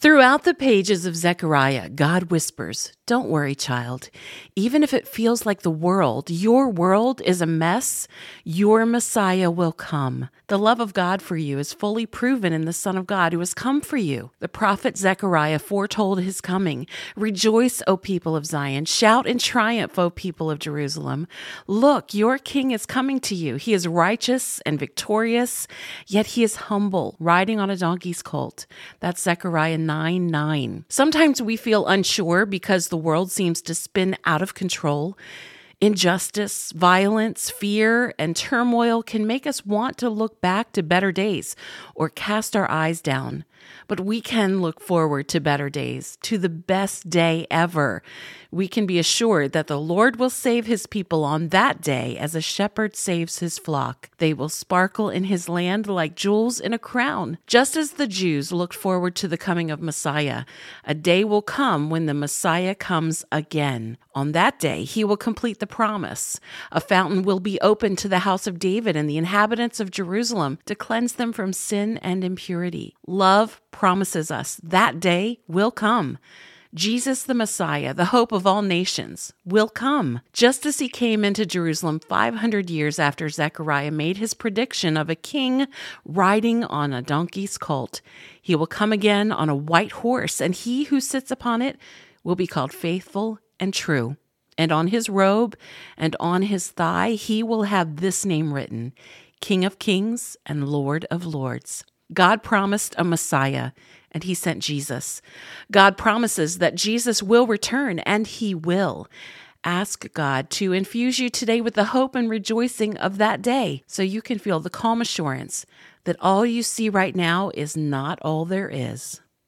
Throughout the pages of Zechariah, God whispers, Don't worry, child. Even if it feels like the world, your world is a mess, your Messiah will come. The love of God for you is fully proven in the Son of God who has come for you. The prophet Zechariah foretold his coming. Rejoice, O people of Zion. Shout in triumph, O people of Jerusalem. Look, your king is coming to you. He is righteous and victorious, yet he is humble, riding on a donkey's colt. That's Zechariah 9 9. Sometimes we feel unsure because the world seems to spin out of control. Injustice, violence, fear, and turmoil can make us want to look back to better days or cast our eyes down. But we can look forward to better days, to the best day ever. We can be assured that the Lord will save his people on that day as a shepherd saves his flock. They will sparkle in his land like jewels in a crown. Just as the Jews looked forward to the coming of Messiah, a day will come when the Messiah comes again. On that day, he will complete the promise. A fountain will be opened to the house of David and the inhabitants of Jerusalem to cleanse them from sin and impurity. Love promises us that day will come. Jesus the Messiah, the hope of all nations, will come. Just as he came into Jerusalem 500 years after Zechariah made his prediction of a king riding on a donkey's colt, he will come again on a white horse, and he who sits upon it will be called faithful and true. And on his robe and on his thigh, he will have this name written King of Kings and Lord of Lords. God promised a Messiah, and he sent Jesus. God promises that Jesus will return, and he will. Ask God to infuse you today with the hope and rejoicing of that day so you can feel the calm assurance that all you see right now is not all there is.